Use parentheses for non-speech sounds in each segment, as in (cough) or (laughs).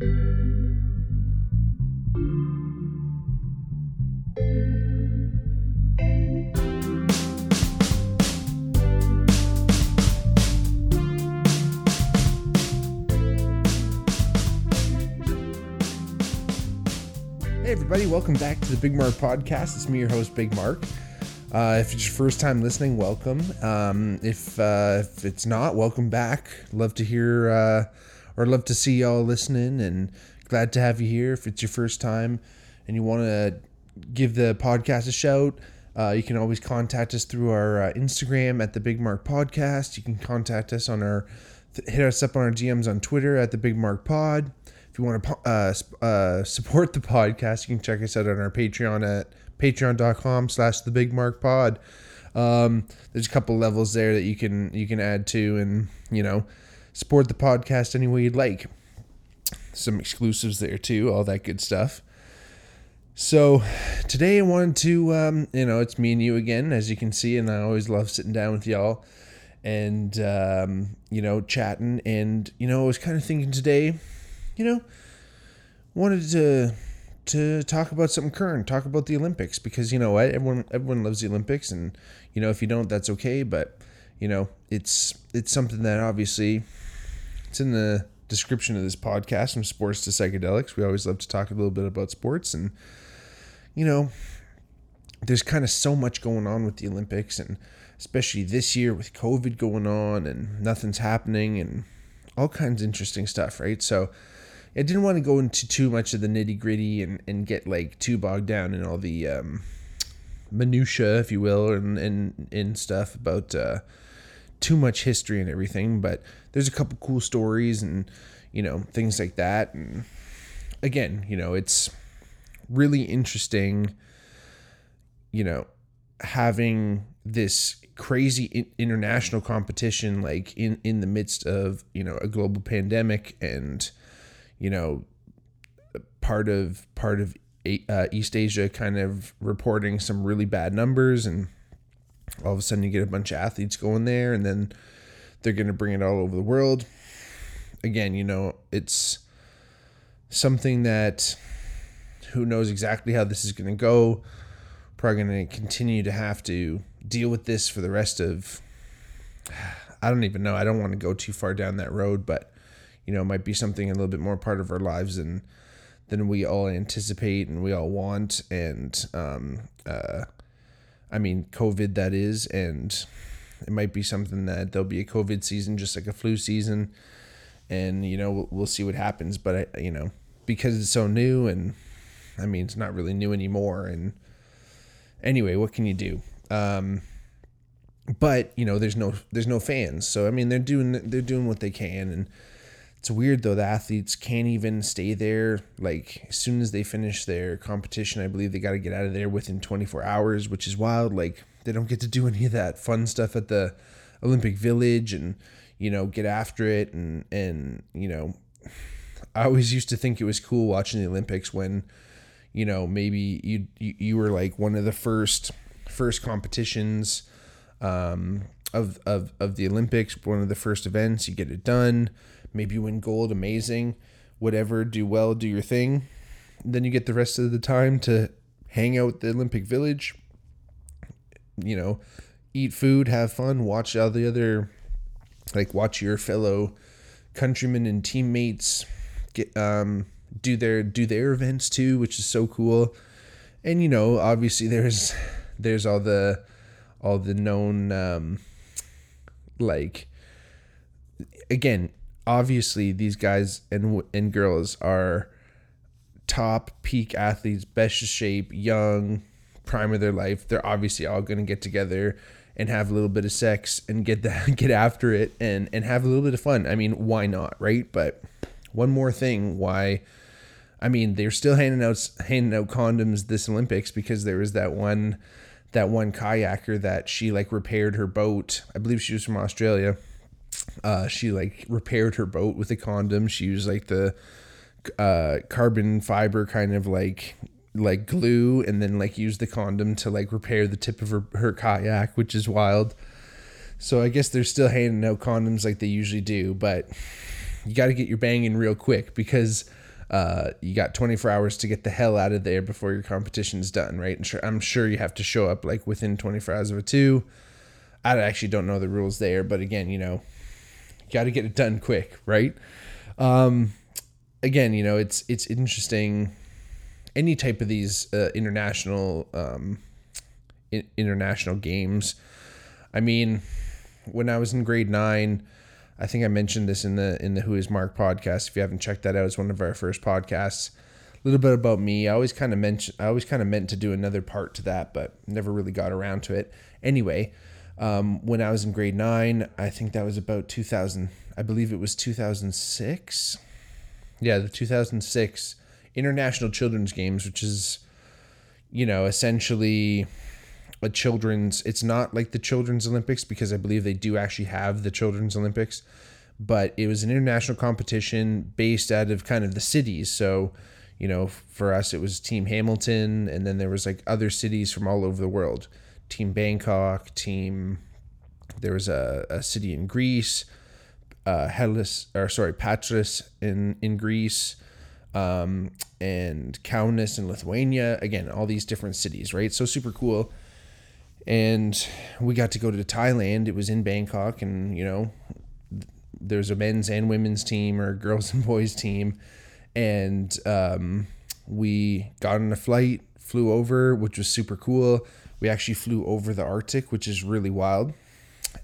Hey, everybody, welcome back to the Big Mark Podcast. It's me, your host, Big Mark. Uh, if it's your first time listening, welcome. Um, if, uh, if it's not, welcome back. Love to hear uh, or love to see y'all listening and glad to have you here. If it's your first time and you want to give the podcast a shout, uh, you can always contact us through our uh, Instagram at the Big Mark Podcast. You can contact us on our, hit us up on our DMs on Twitter at the Big Mark Pod. If you want to uh, uh, support the podcast, you can check us out on our Patreon at patreon.com slash the big mark pod. Um, there's a couple levels there that you can you can add to and you know support the podcast any way you'd like. Some exclusives there too, all that good stuff. So today I wanted to um, you know it's me and you again as you can see, and I always love sitting down with y'all and um, you know chatting and you know I was kind of thinking today you know, wanted to to talk about something current, talk about the Olympics because you know what, everyone everyone loves the Olympics, and you know if you don't, that's okay. But you know, it's it's something that obviously it's in the description of this podcast from sports to psychedelics. We always love to talk a little bit about sports, and you know, there's kind of so much going on with the Olympics, and especially this year with COVID going on and nothing's happening, and all kinds of interesting stuff, right? So I didn't want to go into too much of the nitty gritty and, and get like too bogged down in all the um, minutia, if you will, and and, and stuff about uh, too much history and everything. But there's a couple cool stories and you know things like that. And again, you know, it's really interesting. You know, having this crazy international competition like in in the midst of you know a global pandemic and you know, part of part of uh, East Asia kind of reporting some really bad numbers, and all of a sudden you get a bunch of athletes going there, and then they're going to bring it all over the world. Again, you know, it's something that who knows exactly how this is going to go. Probably going to continue to have to deal with this for the rest of. (sighs) I don't even know. I don't want to go too far down that road, but you know, it might be something a little bit more part of our lives than than we all anticipate and we all want. And um, uh, I mean, COVID that is, and it might be something that there'll be a COVID season, just like a flu season, and you know, we'll, we'll see what happens. But I, you know, because it's so new, and I mean, it's not really new anymore. And anyway, what can you do? Um, but you know, there's no there's no fans, so I mean, they're doing they're doing what they can, and it's weird though. The athletes can't even stay there. Like as soon as they finish their competition, I believe they got to get out of there within 24 hours, which is wild. Like they don't get to do any of that fun stuff at the Olympic Village and you know get after it and and you know I always used to think it was cool watching the Olympics when you know maybe you you, you were like one of the first first competitions um, of, of of the Olympics, one of the first events. You get it done maybe you win gold, amazing, whatever, do well, do your thing. Then you get the rest of the time to hang out the Olympic Village, you know, eat food, have fun, watch all the other, like watch your fellow countrymen and teammates get um do their do their events too, which is so cool. And you know, obviously there's there's all the all the known um like again obviously these guys and and girls are top peak athletes, best shape, young, prime of their life. They're obviously all going to get together and have a little bit of sex and get that (laughs) get after it and and have a little bit of fun. I mean, why not, right? But one more thing, why I mean, they're still handing out handing out condoms this Olympics because there was that one that one kayaker that she like repaired her boat. I believe she was from Australia uh, she like repaired her boat with a condom. She used like the uh, carbon fiber kind of like like glue and then like use the condom to like repair the tip of her, her kayak, which is wild. So I guess they're still handing out condoms like they usually do, but you got to get your banging real quick because uh, you got 24 hours to get the hell out of there before your competition's done, right? And sure, I'm sure you have to show up like within 24 hours of it too. I actually don't know the rules there, but again, you know, you got to get it done quick, right? Um, again, you know, it's it's interesting. Any type of these uh, international um, I- international games. I mean, when I was in grade nine I think I mentioned this in the in the Who Is Mark podcast. If you haven't checked that out, it's one of our first podcasts. A little bit about me. I always kind of mentioned I always kind of meant to do another part to that, but never really got around to it. Anyway, um, when I was in grade nine, I think that was about 2000. I believe it was 2006. Yeah, the 2006 International Children's Games, which is, you know, essentially a children's it's not like the children's olympics because i believe they do actually have the children's olympics but it was an international competition based out of kind of the cities. So you know for us it was team hamilton and then there was like other cities from all over the world. Team bangkok team there was a, a city in greece uh hellas or sorry patras in in greece um and kaunas in lithuania again all these different cities right so super cool and we got to go to Thailand. It was in Bangkok, and you know, there's a men's and women's team or girls (laughs) and boys team, and um, we got on a flight, flew over, which was super cool. We actually flew over the Arctic, which is really wild.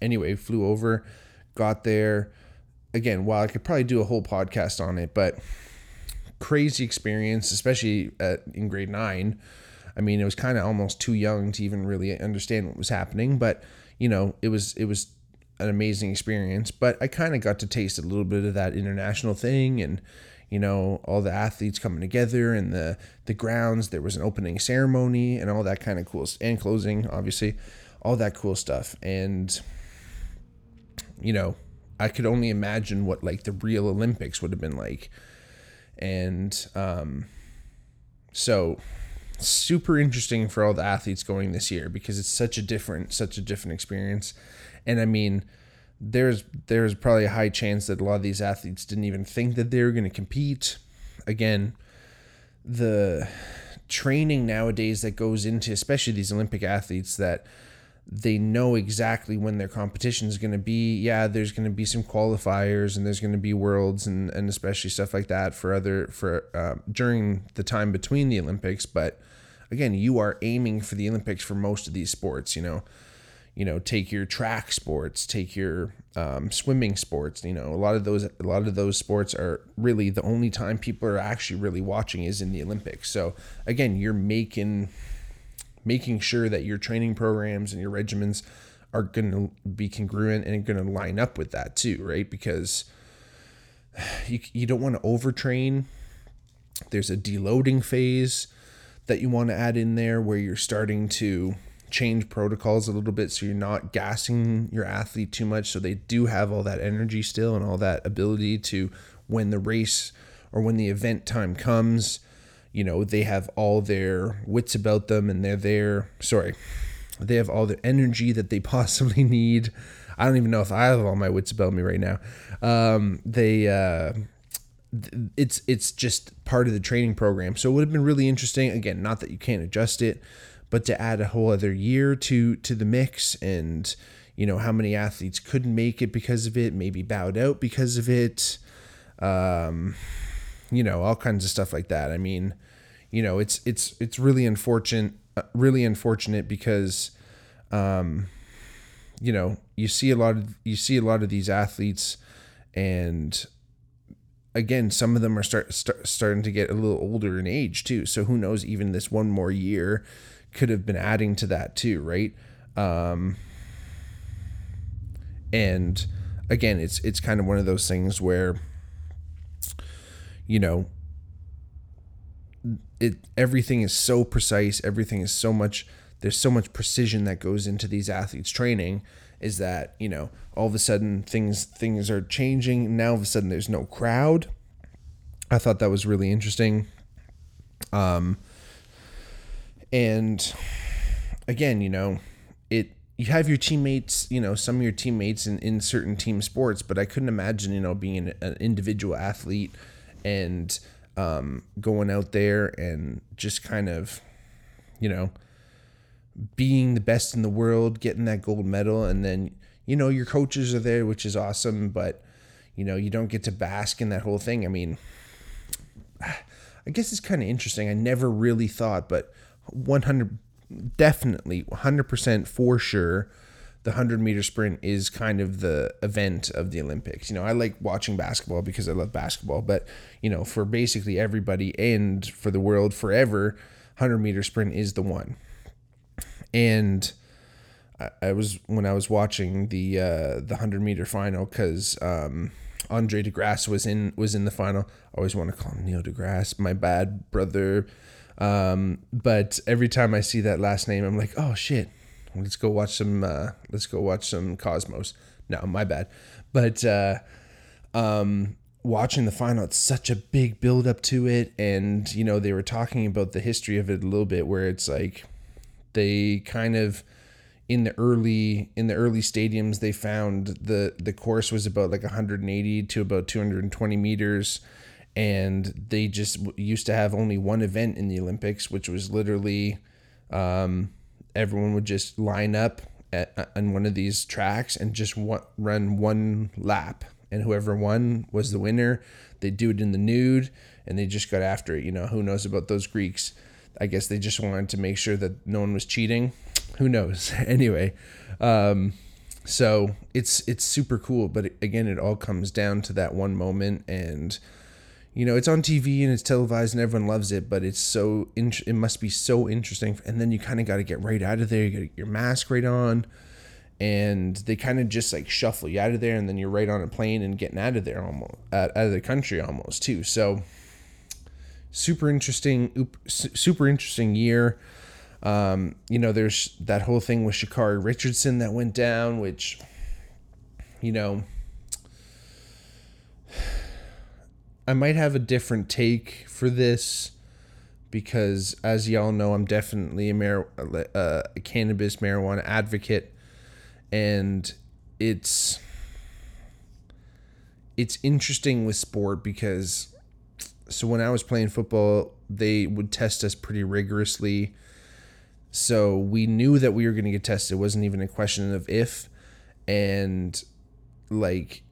Anyway, flew over, got there. Again, while I could probably do a whole podcast on it, but crazy experience, especially at, in grade nine. I mean, it was kind of almost too young to even really understand what was happening, but you know, it was it was an amazing experience. But I kind of got to taste a little bit of that international thing and you know all the athletes coming together and the the grounds there was an opening ceremony and all that kind of cool and closing obviously all that cool stuff. And you know i could only imagine what like the real olympics would have been like and um so super interesting for all the athletes going this year because it's such a different such a different experience. And i mean there's there's probably a high chance that a lot of these athletes didn't even think that they were going to compete. Again the training nowadays that goes into especially these olympic athletes that they know exactly when their competition is going to be yeah there's going to be some qualifiers and there's going to be worlds and, and especially stuff like that for other for uh, during the time between the olympics but again, you are aiming for the Olympics for most of these sports. You know, you know, take your track sports, take your um, swimming sports. You know, a lot of those, a lot of those sports are really the only time people are actually really watching is in the Olympics. So again, you're making making sure that your training programs and your regimens are going to be congruent and going to line up with that too, right? Because you, you don't want to overtrain. There's a deloading phase that you want to add in there where you're starting to change protocols a little bit so you're not gassing your athlete too much so they do have all that energy still and all that ability to when the race or when the event time comes you know they have all their wits about them and they're there sorry they have all the energy that they (laughs) possibly need i don't even know if i have all my wits about me right now um, they uh, it's it's just part of the training program. So it would have been really interesting. Again, not that you can't adjust it, but to add a whole other year to to the mix and you know how many athletes couldn't make it because of it, maybe bowed out because of it. Um, you know, all kinds of stuff like that. I mean, you know, it's it's it's really unfortunate really unfortunate because um you know, you see a lot of you see a lot of these athletes and again, some of them are start, start starting to get a little older in age too. So who knows? Even this one more year could have been adding to that too, right? Um, and again, it's it's kind of one of those things where you know it everything is so precise, everything is so much there's so much precision that goes into these athletes training is that you know all of a sudden things things are changing. Now all of a sudden there's no crowd. I thought that was really interesting. Um and again you know it you have your teammates you know some of your teammates in, in certain team sports but i couldn't imagine you know being an, an individual athlete and um, going out there and just kind of, you know, being the best in the world, getting that gold medal, and then you know your coaches are there, which is awesome, but you know you don't get to bask in that whole thing. I mean, I guess it's kind of interesting. I never really thought, but 100 definitely 100% for sure the 100 meter sprint is kind of the event of the Olympics. You know, I like watching basketball because I love basketball, but you know, for basically everybody and for the world forever, 100 meter sprint is the one. And I, was when I was watching the uh, the 100 meter final because um, Andre De Grasse was in was in the final. I always want to call him Neil deGrasse, my bad brother. Um, but every time I see that last name, I'm like, oh shit, let's go watch some. Uh, let's go watch some Cosmos. No, my bad. But uh, um, watching the final, it's such a big build up to it, and you know they were talking about the history of it a little bit, where it's like they kind of in the early in the early stadiums they found the the course was about like 180 to about 220 meters and they just used to have only one event in the olympics which was literally um, everyone would just line up at, on one of these tracks and just run one lap. And whoever won was the winner. They do it in the nude and they just got after it. You know who knows about those greeks? I guess they just wanted to make sure that no one was cheating. Who knows? (laughs) anyway, um, so it's it's super cool, but again, it all comes down to that one moment, and you know, it's on TV and it's televised and everyone loves it, but it's so in- it must be so interesting. And then you kind of got to get right out of there. You got get your mask right on, and they kind of just like shuffle you out of there, and then you're right on a plane and getting out of there almost out, of the country almost too. So super interesting, super interesting year. Um, you know, there's that whole thing with Sha'Carri Richardson that went down, which, you know, I might have a different take for this because, as y'all know, I'm definitely a, mar- uh, a cannabis marijuana advocate, and it's it's interesting with sport because so when I was playing football, they would test us pretty rigorously so we knew that we were going to get tested. It wasn't even a question of if. And like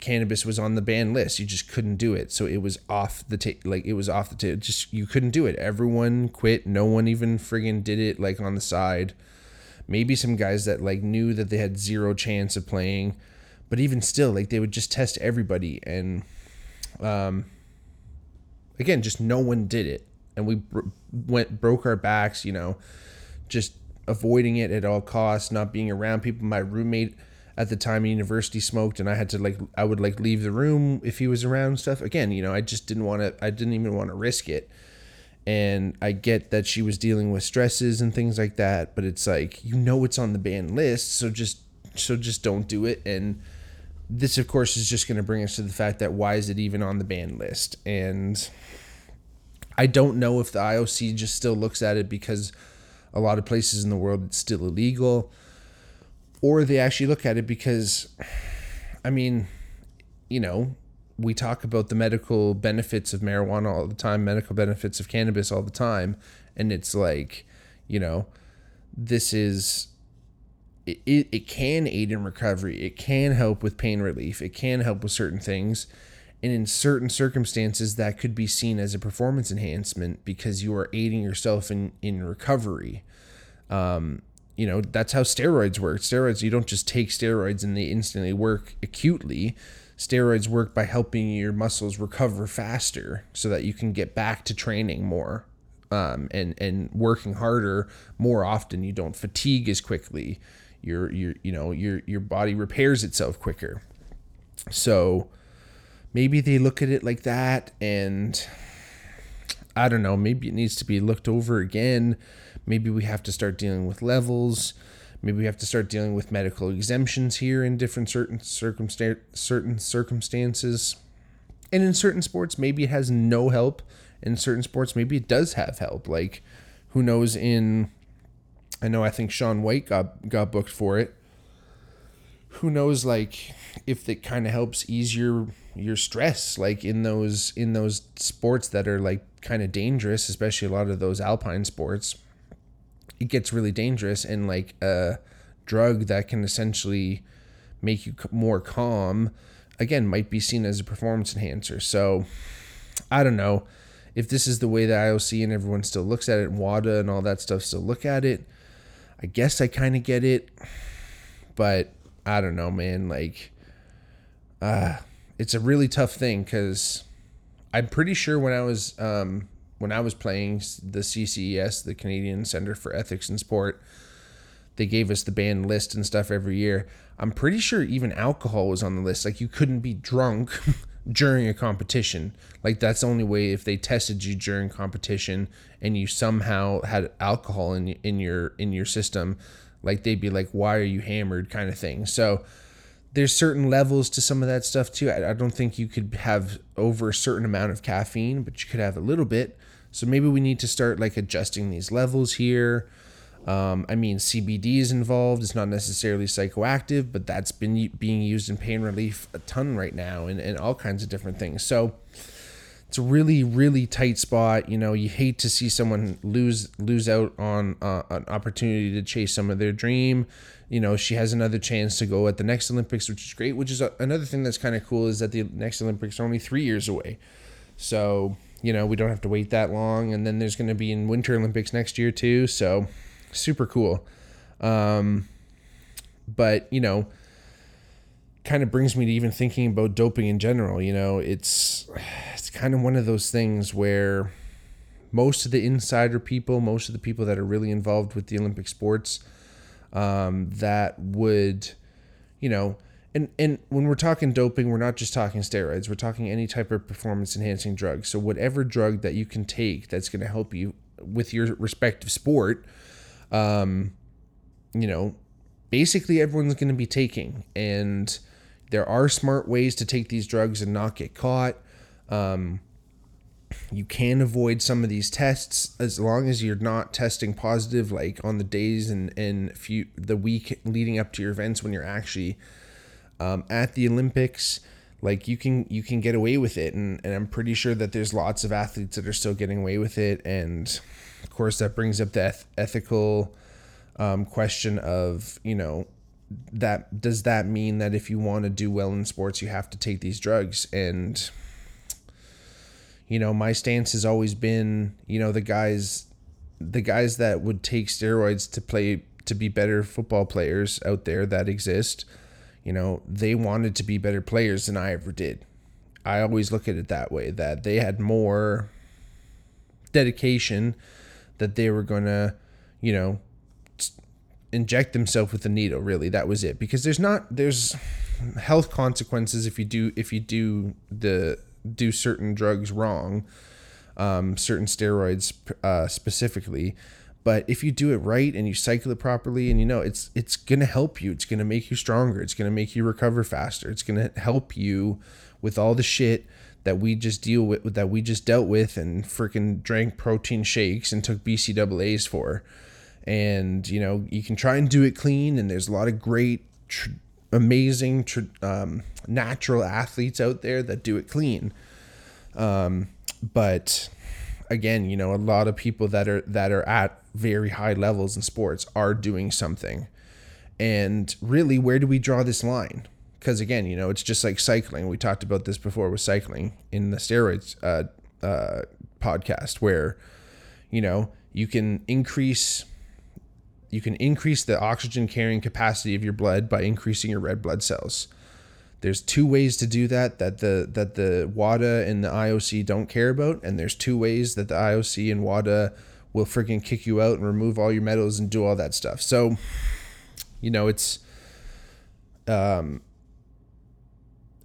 cannabis was on the ban list. You just couldn't do it. So it was off the ta- like it was off the table. Just you couldn't do it. Everyone quit. No one even friggin' did it like on the side. Maybe some guys that like knew that they had zero chance of playing, but even still, like they would just test everybody and um again, just no one did it and we went broke our backs, you know, just avoiding it at all costs, not being around people. My roommate at the time university smoked and I had to like I would like leave the room if he was around and stuff. Again, you know, I just didn't want to I didn't even want to risk it. And I get that she was dealing with stresses and things like that, but it's like you know it's on the ban list, so just so just don't do it and this of course is just going to bring us to the fact that why is it even on the ban list? And I don't know if the IOC just still looks at it because a lot of places in the world it's still illegal, or they actually look at it because, I mean, you know, we talk about the medical benefits of marijuana all the time, medical benefits of cannabis all the time, and it's like, you know, this is it, it, it can aid in recovery. It can help with pain relief. It can help with certain things. And in certain circumstances, that could be seen as a performance enhancement because you are aiding yourself in, in recovery. Um, you know, that's how steroids work. Steroids, you don't just take steroids and they instantly work acutely. Steroids work by helping your muscles recover faster so that you can get back to training more um, and, and working harder more often. You don't fatigue as quickly. Your, your, you know, your, your body repairs itself quicker. So, maybe they look at it like that and I don't know, maybe it needs to be looked over again. Maybe we have to start dealing with levels. Maybe we have to start dealing with medical exemptions here in different certain circumstan- certain circumstances. And in certain sports, maybe it has no help. In certain sports, maybe it does have help. Like, who knows? In I know I think Shaun White got got booked for it. who knows like if it kind of helps ease your your stress like in those in those sports that are like kind of dangerous especially a lot of those alpine sports it gets really dangerous and like a drug that can essentially make you more calm again might be seen as a performance enhancer. So i don't know. If this is the way the ioc and everyone still looks at it and wada and all that stuff still look at it i guess i kind of get it but i don't know man like uh it's a really tough thing because i'm pretty sure when i was um when I was playing the CCES, the Canadian Center for Ethics in Sport, they gave us the banned list and stuff every year. I'm pretty sure even alcohol was on the list. Like you couldn't be drunk (laughs) during a competition. Like that's the only way if they tested you during competition and you somehow had alcohol in in your in your system, like they'd be like, "Why are you hammered?" kind of thing. So there's certain levels to some of that stuff too. I, I don't think you could have over a certain amount of caffeine, but you could have a little bit. So maybe we need to start like adjusting these levels here. Um, I mean, CBD is involved. It's not necessarily psychoactive, but that's been being used in pain relief a ton right now and, and all kinds of different things. So it's a really, really tight spot. You know, you hate to see someone lose lose out on uh, an opportunity to chase some of their dream. You know, she has another chance to go at the next Olympics, which is great. Which is another thing that's kind of cool is that the next Olympics are only three years away. So you know, we don't have to wait that long. And then there's going to be in Winter Olympics next year too. So super cool. Um, but, you know, kind of brings me to even thinking about doping in general. You know, it's, it's kind of one of those things where most of the insider people, most of the people that are really involved with the Olympic sports, um, that would, you know, and and when we're talking doping, we're not just talking steroids. We're talking any type of performance enhancing drug. So whatever drug that you can take that's going to help you with your respective sport, um, you know, basically everyone's going to be taking. And there are smart ways to take these drugs and not get caught. Um, you can avoid some of these tests as long as you're not testing positive, like on the days and and few the week leading up to your events when you're actually um, at the Olympics. Like you can you can get away with it, and, and I'm pretty sure that there's lots of athletes that are still getting away with it, and of course that brings up the eth- ethical um, question of you know that does that mean that if you want to do well in sports you have to take these drugs and you know my stance has always been you know the guys the guys that would take steroids to play to be better football players out there that exist you know, they wanted to be better players than I ever did. I always look at it that way that they had more dedication that they were going to, you know, inject themselves with a needle really. That was it. Because there's not there's health consequences if you do if you do the do certain drugs wrong um, certain steroids uh, specifically but if you do it right and you cycle it properly and you know it's it's going to help you. It's going to make you stronger. It's going to make you recover faster. It's going to help you with all the shit that we just deal with that we just dealt with and freaking drank protein shakes and took BCAAs for. And you know you can try and do it clean and there's a lot of great tr- amazing tr- um, natural athletes out there that do it clean. Um, but again, you know, a lot of people that are that are at very high levels in sports are doing something. And really, where do we draw this line? Because again, you know, it's just like cycling. We talked about this before with cycling in the steroids uh, uh, podcast, where you know you can increase you can increase the oxygen carrying capacity of your blood by increasing your red blood cells. There's two ways to do that that the that the WADA and the IOC don't care about, and there's two ways that the IOC and WADA will freaking kick you out and remove all your medals and do all that stuff. So, you know, it's um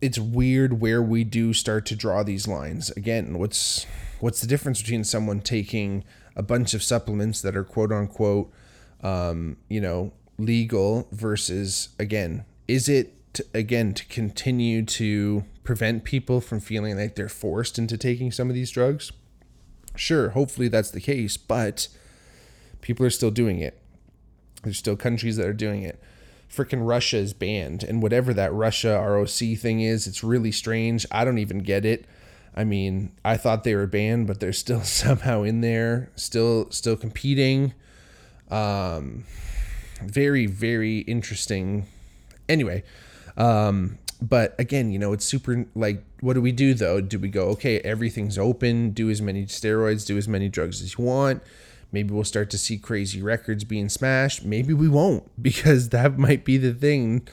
it's weird where we do start to draw these lines. Again, what's what's the difference between someone taking a bunch of supplements that are quote unquote um, you know, legal versus again, is it to, again to continue to prevent people from feeling like they're forced into taking some of these drugs. Sure, hopefully that's the case, but people are still doing it. There's still countries that are doing it. freaking Russia is banned. And whatever that Russia ROC thing is, it's really strange. I don't even get it. I mean, I thought they were banned, but they're still (laughs) somehow in there, still still competing. Um, very very interesting. Anyway, um, but again, you know, it's super like, what do we do though? Do we go, okay, everything's open, do as many steroids, do as many drugs as you want? Maybe we'll start to see crazy records being smashed. Maybe we won't, (laughs) because that might be the thing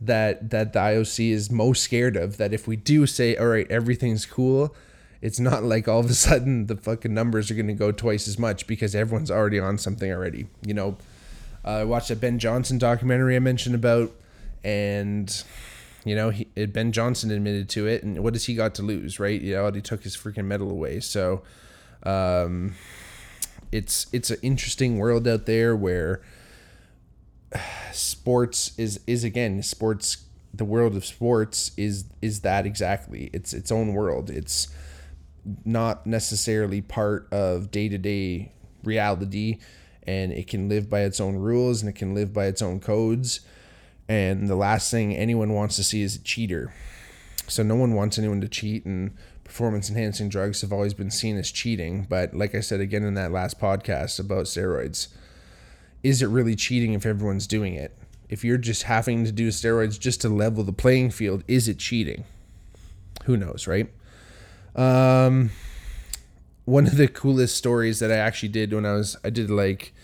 that that the IOC is most scared of. That if we do say, all right, everything's cool, it's not like all of a sudden the fucking numbers are going to go twice as much because everyone's already on something already. You know, uh, I watched that Ben Johnson documentary I mentioned about, and you know, he, Ben Johnson admitted to it, and what has he got to lose, right? You know, he took his freaking medal away. So, um, it's it's an interesting world out there where sports is is again sports. The world of sports is is that exactly. It's its own world. It's not necessarily part of day to day reality, and it can live by its own rules and it can live by its own codes and the last thing anyone wants to see is a cheater. So no one wants anyone to cheat, and performance enhancing drugs have always been seen as cheating. But like I said again in that last podcast about steroids, is it really cheating if everyone's doing it? If you're just having to do steroids just to level the playing field, is it cheating? Who knows, right? Um, one of the coolest stories that I actually did when I was I did like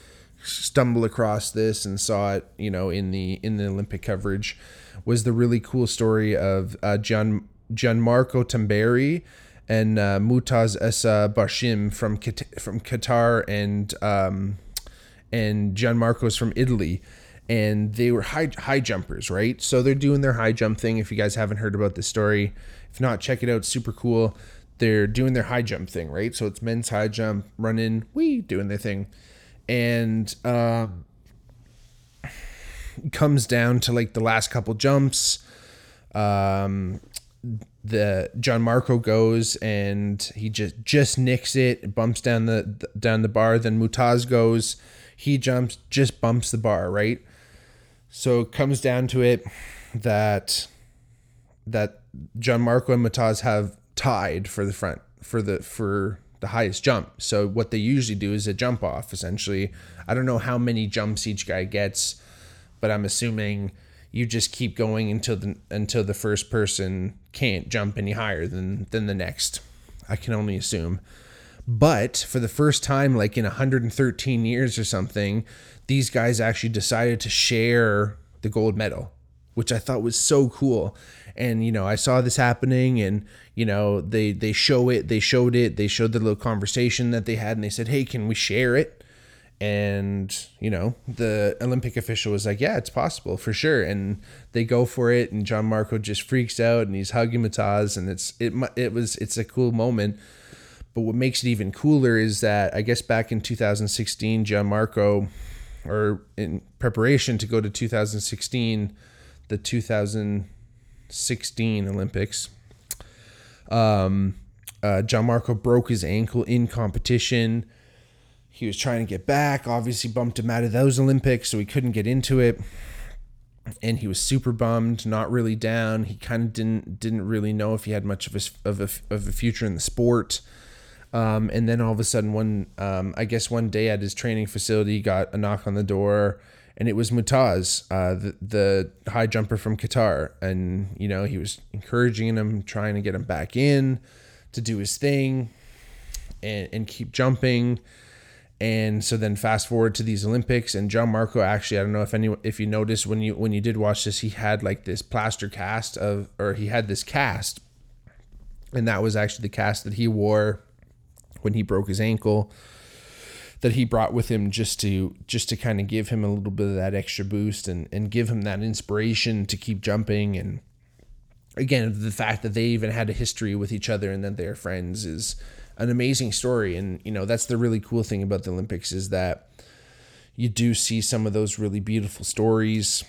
stumble across this and saw it, you know, in the in the Olympic coverage, was the really cool story of uh, Gian Gianmarco Tamberi and uh, Mutaz Essa Barshim from from Qatar and um, and Gianmarco's from Italy. And they were high high jumpers, right? So they're doing their high jump thing. If you guys haven't heard about this story, if not, check it out. super cool. They're doing their high jump thing, right? So it's men's high jump, running, we doing their thing and uh, comes down to like the last couple jumps. Um, the Gianmarco goes and he just just nicks it, bumps down the down the bar. Then Mutaz goes, he jumps, just bumps the bar, right? So it comes down to it that that Gianmarco and Mutaz have tied for the front for the for the highest jump. So what they usually do is a jump off essentially. I don't know how many jumps each guy gets, but I'm assuming you just keep going until the until the first person can't jump any higher than than the next. I can only assume. But for the first time like in 113 years or something, these guys actually decided to share the gold medal, which I thought was so cool and you know i saw this happening and you know they they show it they showed it they showed the little conversation that they had and they said hey can we share it? And you know the olympic official was like yeah it's possible for sure. And they go for it and gianmarco just freaks out and he's hugging mutaz and it's it it was it's a cool moment. But what makes it even cooler is that i guess back in 2016 gianmarco or in preparation to go to 2016 the 2000 16 Olympics. Um, uh, Gianmarco broke his ankle in competition. He was trying to get back. Obviously, bumped him out of those Olympics, so he couldn't get into it. And he was super bummed, not really down. He kind of didn't didn't really know if he had much of a of a, of a future in the sport. Um, and then all of a sudden, one um, I guess one day at his training facility, he got a knock on the door and it was Mutaz, uh, the, the high jumper from Qatar, and you know he was encouraging him, trying to get him back in to do his thing, and and keep jumping. And so then fast forward to these Olympics, and Gianmarco actually, I don't know if any if you noticed when you when you did watch this, he had like this plaster cast of, or he had this cast, and that was actually the cast that he wore when he broke his ankle that he brought with him just to just to kind of give him a little bit of that extra boost and and give him that inspiration to keep jumping. And again the fact that they even had a history with each other and that they're friends is an amazing story. And you know that's the really cool thing about the Olympics is that you do see some of those really beautiful stories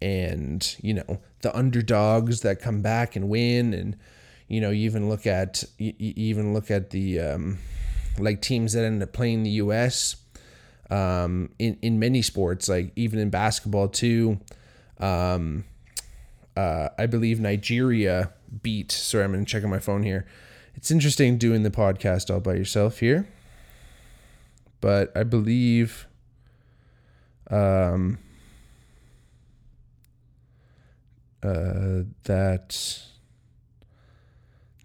and you know the underdogs that come back and win. And you know you even look at you, even look at the um, like teams that end up playing the U.S. Um, in in many sports, like even in basketball too. um, uh, I believe Nigeria beat. Sorry, I'm to check on my phone here. It's interesting doing the podcast all by yourself here, but I believe. Um, uh, that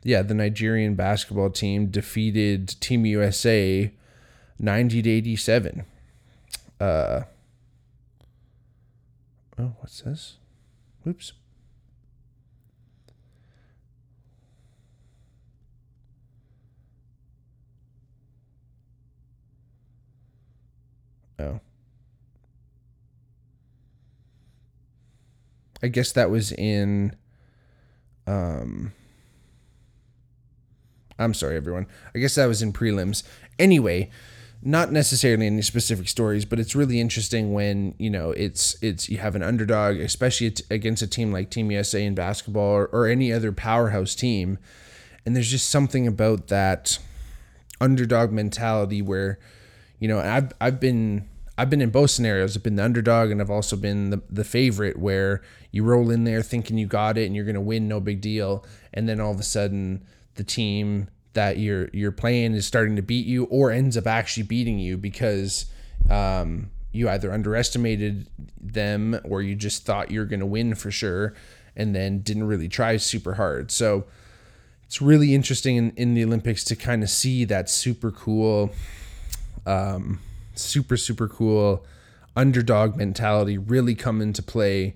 yeah, the Nigerian basketball team defeated Team USA 90 to 87. Uh, oh, what's this? Oops. Oh. I guess that was in um I'm sorry everyone. I guess that was in prelims. Anyway, not necessarily any specific stories, but it's really interesting when, you know, it's it's you have an underdog, especially against a team like Team USA in basketball or, or any other powerhouse team. And there's just something about that underdog mentality where, you know, I've I've been I've been in both scenarios. I've been the underdog and I've also been the, the favorite where you roll in there thinking you got it and you're going to win, no big deal. And then all of a sudden, the team that you're you're playing is starting to beat you or ends up actually beating you because um, you either underestimated them or you just thought you're going to win for sure and then didn't really try super hard. So it's really interesting in, in the Olympics to kind of see that super cool um, super super cool underdog mentality really come into play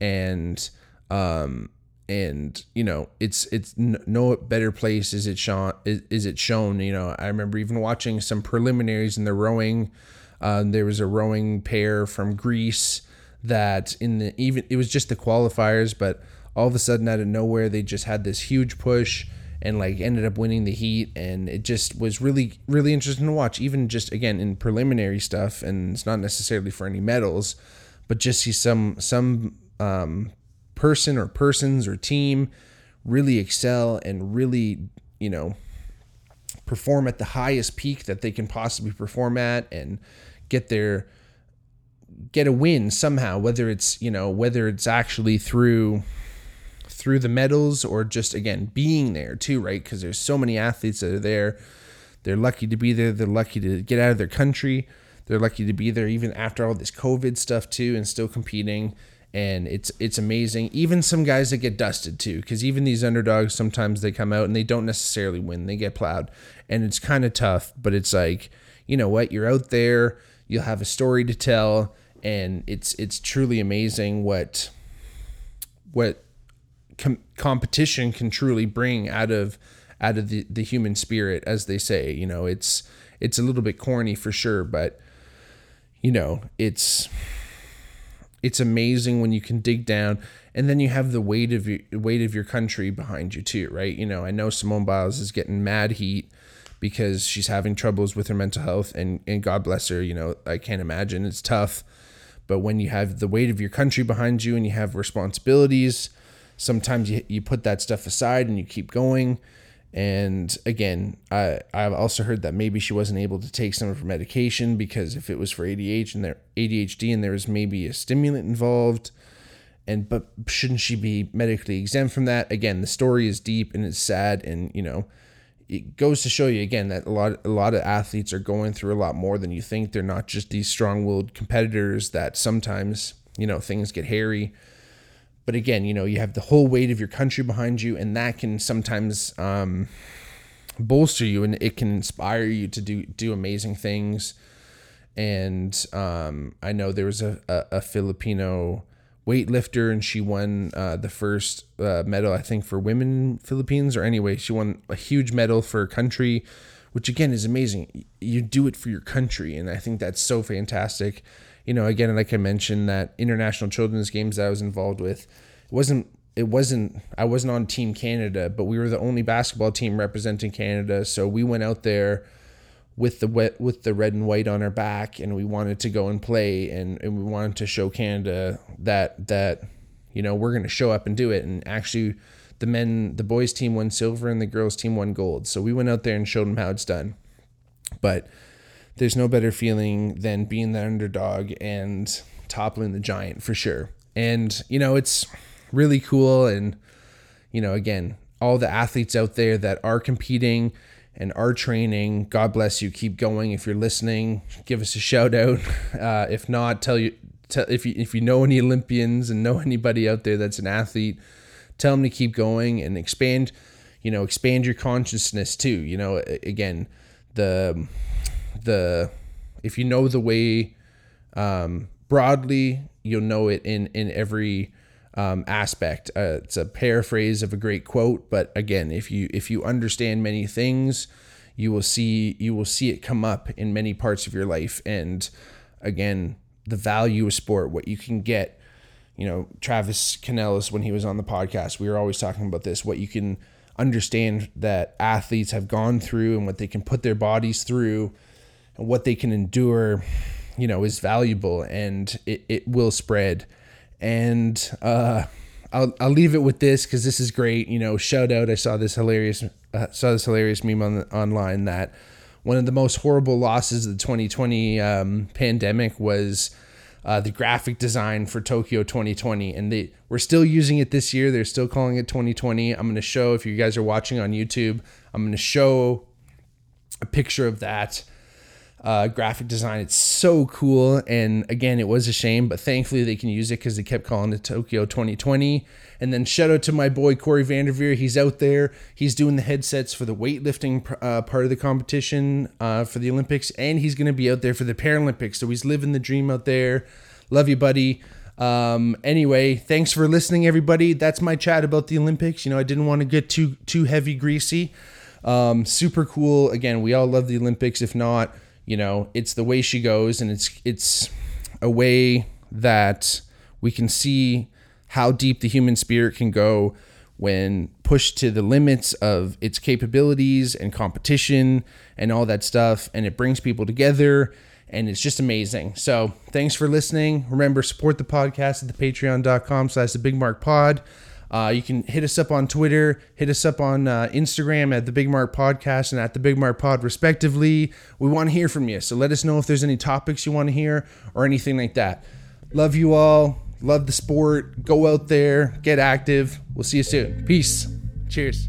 and um and you know it's it's no better place is it shown is, it shown you know. I remember even watching some preliminaries in the rowing uh, there was a rowing pair from greece that in the even it was just the qualifiers but all of a sudden out of nowhere they just had this huge push and like ended up winning the heat and it just was really really interesting to watch even just again in preliminary stuff and it's not necessarily for any medals but just see some some um, person or persons or team really excel and really you know perform at the highest peak that they can possibly perform at and get their get a win somehow whether it's you know whether it's actually through through the medals or just again being there too, right? Because there's so many athletes that are there. They're lucky to be there. They're lucky to get out of their country. They're lucky to be there even after all this COVID stuff too, and still competing. And it's it's amazing. Even some guys that get dusted too, because even these underdogs sometimes they come out and they don't necessarily win. They get plowed, and it's kind of tough. But it's like you know what? You're out there. You'll have a story to tell, and it's it's truly amazing what what com- competition can truly bring out of out of the, the human spirit as they say you know it's it's a little bit corny for sure but you know it's it's amazing when you can dig down and then you have the weight of your weight of your country behind you too right? You know i know simone biles is getting mad heat because she's having troubles with her mental health and and god bless her you know i can't imagine it's tough. But when you have the weight of your country behind you and you have responsibilities sometimes you, you put that stuff aside and you keep going and again I, i've also heard that maybe she wasn't able to take some of her medication because if it was for adhd and there adhd and there was maybe a stimulant involved. And but shouldn't she be medically exempt from that? Again the story is deep and it's sad and you know it goes to show you again that a lot a lot of athletes are going through a lot more than you think. They're not just these strong-willed competitors that sometimes you know things get hairy but again, you know, you have the whole weight of your country behind you, and that can sometimes um, bolster you, and it can inspire you to do do amazing things. And um, I know there was a, a, a, Filipino weightlifter, and she won uh, the first uh, medal, I think, for women in Philippines, or anyway, she won a huge medal for her country, which again is amazing. You do it for your country, and I think that's so fantastic you know, again, like I mentioned, that international children's games that I was involved with, it wasn't it wasn't I wasn't on Team Canada, but we were the only basketball team representing Canada. So we went out there with the wet with the red and white on our back, and we wanted to go and play, and, and we wanted to show Canada that that you know we're going to show up and do it. And actually, the men, the boys team won silver, and the girls team won gold. So we went out there and showed them how it's done. But there's no better feeling than being the underdog and toppling the giant for sure. And, you know, it's really cool. And, you know, again, all the athletes out there that are competing and are training, God bless you. Keep going. If you're listening, give us a shout out. (laughs) Uh, if not, tell you, tell, if you, if you know any Olympians and know anybody out there that's an athlete, tell them to keep going and expand, you know, expand your consciousness too. You know, again, the, the, if you know the way, um, broadly, you'll know it in, in every, um, aspect. Uh, it's a paraphrase of a great quote, but again, if you if you understand many things, you will see you will see it come up in many parts of your life. And again, the value of sport, what you can get. You know, Travis Canellis, when he was on the podcast, we were always talking about this. What you can understand that athletes have gone through and what they can put their bodies through what they can endure, you know, is valuable and it, it will spread and uh, I'll I'll leave it with this because this is great. You know, shout out! I saw this hilarious uh, saw this hilarious meme on the, online that one of the most horrible losses of the 2020 um, pandemic was. Uh, the graphic design for Tokyo 2020, and they we're still using it this year. They're still calling it 2020. I'm to show if you guys are watching on YouTube. I'm to show a picture of that uh, graphic design. It's so cool. And again, it was a shame, but thankfully they can use it because they kept calling it Tokyo 2020. And then shout out to my boy Corey Vanderveer. He's out there. He's doing the headsets for the weightlifting uh, part of the competition uh, for the Olympics, and he's going to be out there for the Paralympics. So he's living the dream out there. Love you, buddy. Um, anyway, thanks for listening, everybody. That's my chat about the Olympics. You know, I didn't want to get too too heavy, greasy. Um, super cool. Again, we all love the Olympics. If not, you know it's the way she goes and it's it's a way that we can see how deep the human spirit can go when pushed to the limits of its capabilities and competition and all that stuff and it brings people together and it's just amazing. So thanks for listening. Remember support the podcast at the patreon.com slash the big mark pod uh, you can hit us up on Twitter, hit us up on uh, Instagram at the Big Mark Podcast and at the Big Mark Pod, respectively. We want to hear from you. So let us know if there's any topics you want to hear or anything like that. Love you all. Love the sport. Go out there, get active. We'll see you soon. Peace. Cheers.